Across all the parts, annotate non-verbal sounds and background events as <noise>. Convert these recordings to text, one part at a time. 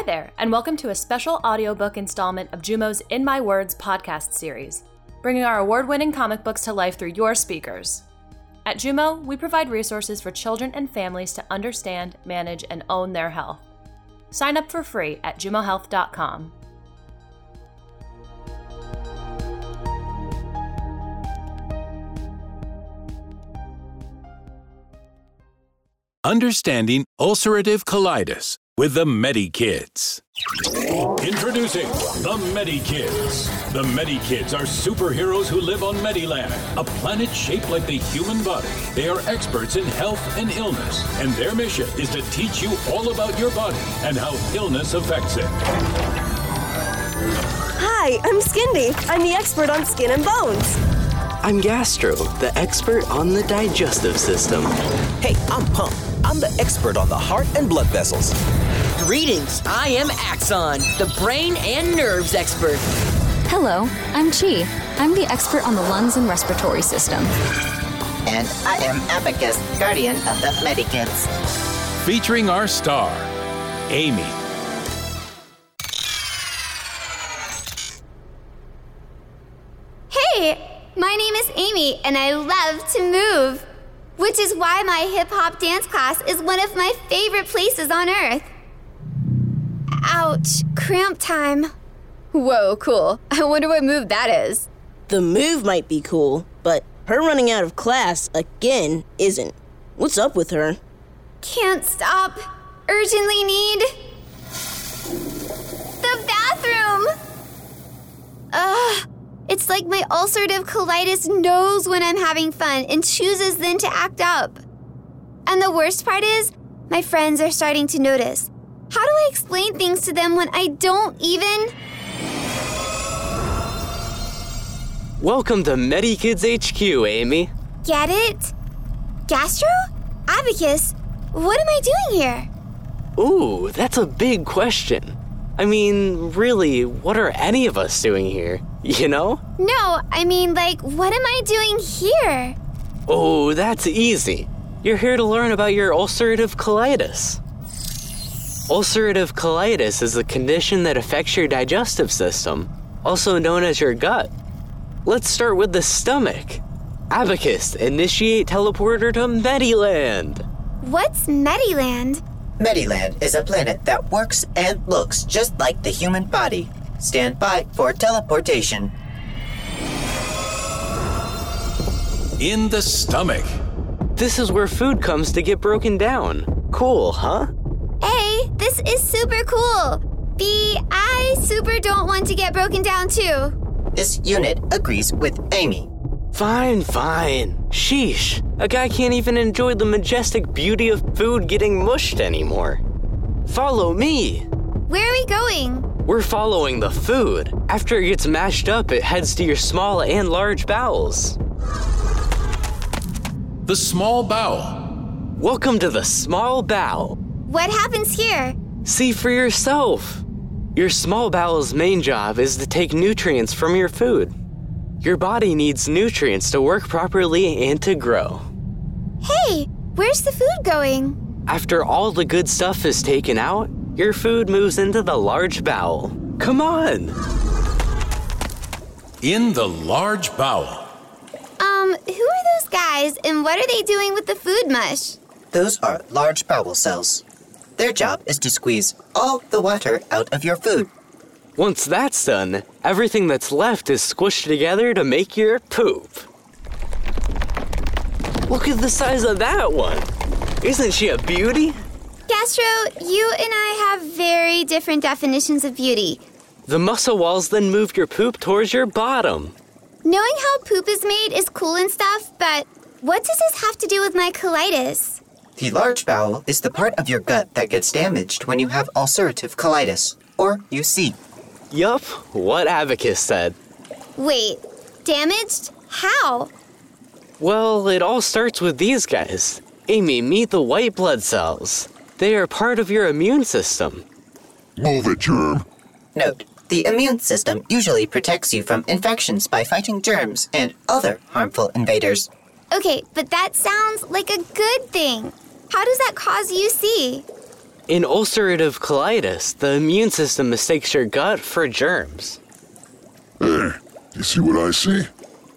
Hi there, and welcome to a special audiobook installment of Jumo's In My Words podcast series, bringing our award winning comic books to life through your speakers. At Jumo, we provide resources for children and families to understand, manage, and own their health. Sign up for free at jumohealth.com. Understanding ulcerative colitis with the MediKids. Introducing the MediKids. The MediKids are superheroes who live on Mediland, a planet shaped like the human body. They are experts in health and illness, and their mission is to teach you all about your body and how illness affects it. Hi, I'm Skindy. I'm the expert on skin and bones. I'm Gastro, the expert on the digestive system. Hey, I'm Pump. I'm the expert on the heart and blood vessels. Greetings, I am Axon, the brain and nerves expert. Hello, I'm Chi. I'm the expert on the lungs and respiratory system. And I am Abacus, guardian of the Medikids. Featuring our star, Amy. Hey, my name is Amy, and I love to move, which is why my hip hop dance class is one of my favorite places on earth. Ouch, cramp time. Whoa, cool. <laughs> I wonder what move that is. The move might be cool, but her running out of class again isn't. What's up with her? Can't stop. Urgently need. The bathroom! Ugh. It's like my ulcerative colitis knows when I'm having fun and chooses then to act up. And the worst part is, my friends are starting to notice. How do I explain things to them when I don't even. Welcome to MediKids HQ, Amy. Get it? Gastro? Abacus? What am I doing here? Ooh, that's a big question. I mean, really, what are any of us doing here? <laughs> You know? No, I mean, like, what am I doing here? Oh, that's easy. You're here to learn about your ulcerative colitis. Ulcerative colitis is a condition that affects your digestive system, also known as your gut. Let's start with the stomach. Abacus, initiate teleporter to Mediland. What's Mediland? Mediland is a planet that works and looks just like the human body. Stand by for teleportation. In the stomach. This is where food comes to get broken down. Cool, huh? Hey, this is super cool. B, I super don't want to get broken down too. This unit agrees with Amy. Fine, fine. Sheesh. A guy can't even enjoy the majestic beauty of food getting mushed anymore. Follow me. Where are we going? We're following the food. After it gets mashed up, it heads to your small and large bowels. The small bowel. Welcome to the small bowel. What happens here? See for yourself. Your small bowel's main job is to take nutrients from your food. Your body needs nutrients to work properly and to grow. Hey, where's the food going? After all the good stuff is taken out, your food moves into the large bowel. Come on! In the large bowel. Um, who are those guys and what are they doing with the food mush? Those are large bowel cells. Their job is to squeeze all the water out of your food. Once that's done, everything that's left is squished together to make your poop. Look at the size of that one! Isn't she a beauty? Gastro, you and I have very different definitions of beauty. The muscle walls then move your poop towards your bottom. Knowing how poop is made is cool and stuff, but what does this have to do with my colitis? The large bowel is the part of your gut that gets damaged when you have ulcerative colitis, or UC. Yup, what Abacus said. Wait, damaged? How? Well, it all starts with these guys. Amy, meet the white blood cells. They are part of your immune system. Move it, germ. Note, the immune system usually protects you from infections by fighting germs and other harmful invaders. Okay, but that sounds like a good thing. How does that cause UC? In ulcerative colitis, the immune system mistakes your gut for germs. Hey, you see what I see?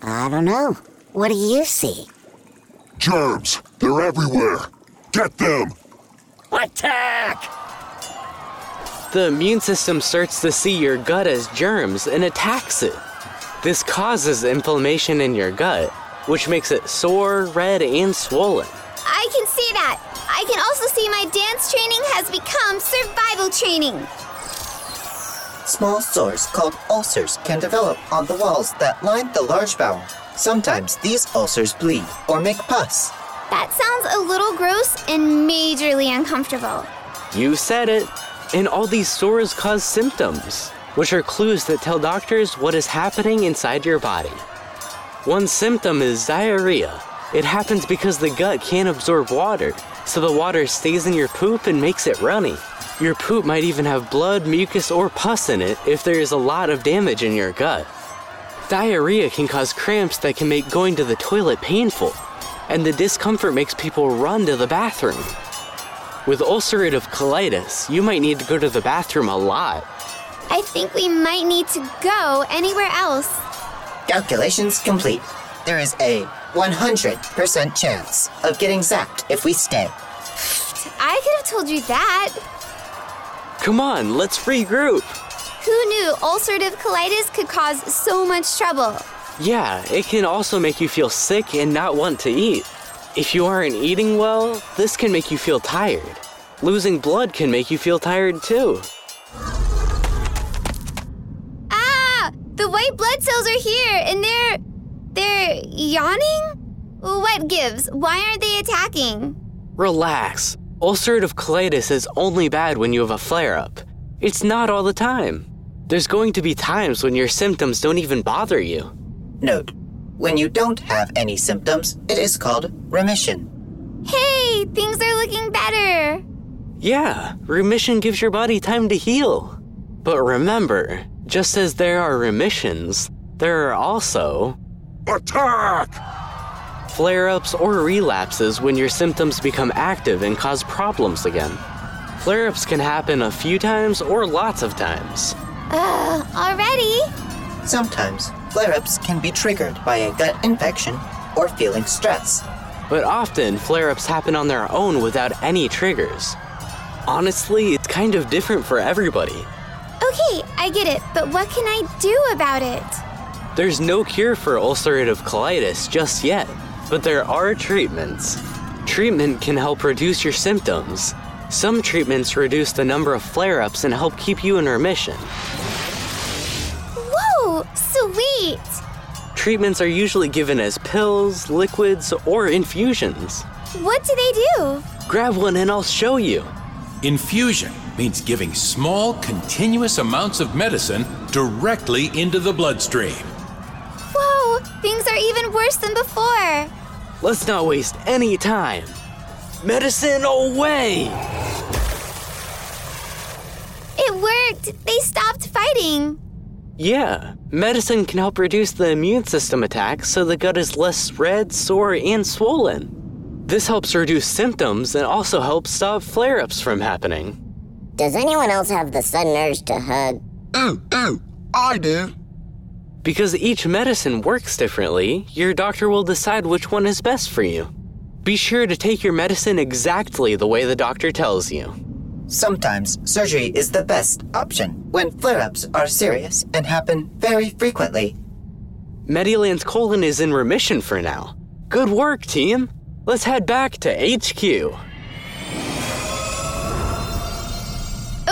I don't know. What do you see? Germs. They're everywhere. Get them. Attack! The immune system starts to see your gut as germs and attacks it. This causes inflammation in your gut, which makes it sore, red, and swollen. I can also see my dance training has become survival training. Small sores called ulcers can develop on the walls that line the large bowel. Sometimes these ulcers bleed or make pus. That sounds a little gross and majorly uncomfortable. You said it. And all these sores cause symptoms, which are clues that tell doctors what is happening inside your body. One symptom is diarrhea. It happens because the gut can't absorb water, so the water stays in your poop and makes it runny. Your poop might even have blood, mucus, or pus in it if there is a lot of damage in your gut. Diarrhea can cause cramps that can make going to the toilet painful, and the discomfort makes people run to the bathroom. With ulcerative colitis, you might need to go to the bathroom a lot. I think we might need to go anywhere else. Calculations complete. There is a 100% chance of getting zapped if we stay. I could have told you that. Come on, let's regroup. Who knew ulcerative colitis could cause so much trouble? Yeah, it can also make you feel sick and not want to eat. If you aren't eating well, this can make you feel tired. Losing blood can make you feel tired too. Ah! The white blood cells are here and they're. They're yawning? What gives? Why aren't they attacking? Relax. Ulcerative colitis is only bad when you have a flare up. It's not all the time. There's going to be times when your symptoms don't even bother you. Note when you don't have any symptoms, it is called remission. Hey, things are looking better. Yeah, remission gives your body time to heal. But remember, just as there are remissions, there are also attack! Flare ups or relapses when your symptoms become active and cause problems again. Flare ups can happen a few times or lots of times. Uh, already? Sometimes flare ups can be triggered by a gut infection or feeling stress. But often, flare ups happen on their own without any triggers. Honestly, it's kind of different for everybody. Okay, I get it, but what can I do about it? There's no cure for ulcerative colitis just yet, but there are treatments. Treatment can help reduce your symptoms. Some treatments reduce the number of flare ups and help keep you in remission. Whoa, sweet! Treatments are usually given as pills, liquids, or infusions. What do they do? Grab one and I'll show you. Infusion means giving small, continuous amounts of medicine directly into the bloodstream. Whoa, things are even worse than before. Let's not waste any time. Medicine away! It worked! They stopped fighting! Yeah, medicine can help reduce the immune system attacks so the gut is less red, sore, and swollen. This helps reduce symptoms and also helps stop flare ups from happening. Does anyone else have the sudden urge to hug? Ooh, ooh, I do. Because each medicine works differently, your doctor will decide which one is best for you. Be sure to take your medicine exactly the way the doctor tells you. Sometimes surgery is the best option when flare ups are serious and happen very frequently. Mediland's colon is in remission for now. Good work, team! Let's head back to HQ.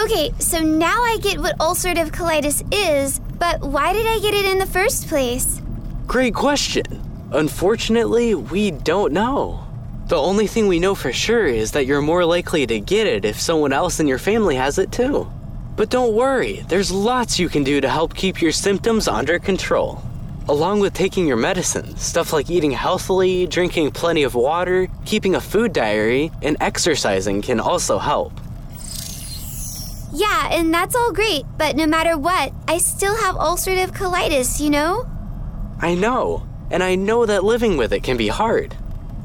Okay, so now I get what ulcerative colitis is, but why did I get it in the first place? Great question. Unfortunately, we don't know. The only thing we know for sure is that you're more likely to get it if someone else in your family has it too. But don't worry, there's lots you can do to help keep your symptoms under control. Along with taking your medicine, stuff like eating healthily, drinking plenty of water, keeping a food diary, and exercising can also help. Yeah, and that's all great, but no matter what, I still have ulcerative colitis, you know? I know, and I know that living with it can be hard.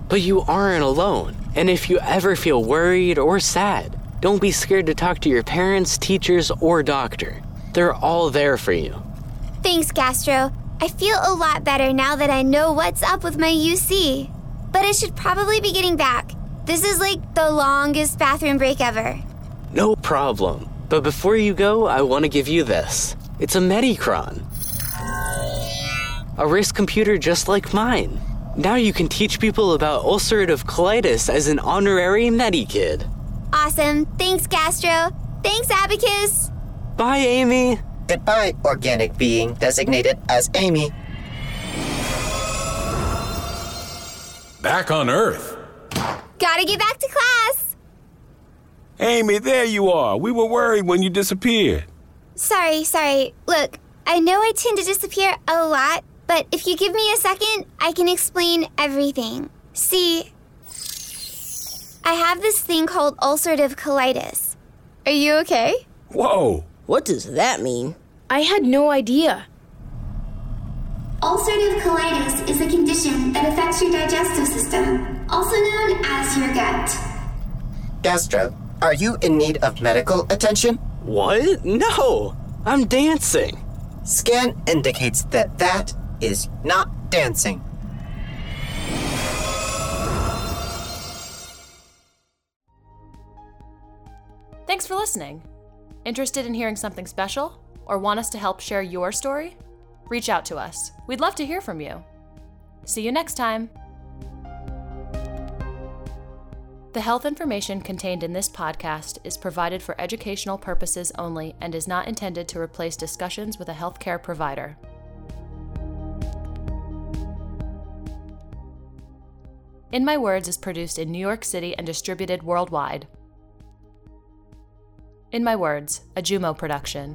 But you aren't alone, and if you ever feel worried or sad, Don't be scared to talk to your parents, teachers, or doctor. They're all there for you. Thanks, Gastro. I feel a lot better now that I know what's up with my UC. But I should probably be getting back. This is like the longest bathroom break ever. No problem. But before you go, I want to give you this. It's a Medicron. A wrist computer just like mine. Now you can teach people about ulcerative colitis as an honorary Medikid. Awesome. Thanks, Gastro. Thanks, Abacus. Bye, Amy. Goodbye, organic being designated as Amy. Back on Earth. Gotta get back to class. Amy, there you are. We were worried when you disappeared. Sorry, sorry. Look, I know I tend to disappear a lot, but if you give me a second, I can explain everything. See, I have this thing called ulcerative colitis. Are you okay? Whoa. What does that mean? I had no idea. Ulcerative colitis is a condition that affects your digestive system, also known as your gut. Gastro, are you in need of medical attention? What? No! I'm dancing. Scan indicates that that is not dancing. Thanks for listening. Interested in hearing something special? Or want us to help share your story? Reach out to us. We'd love to hear from you. See you next time. The health information contained in this podcast is provided for educational purposes only and is not intended to replace discussions with a healthcare provider. In My Words is produced in New York City and distributed worldwide. In My Words, a Jumo production.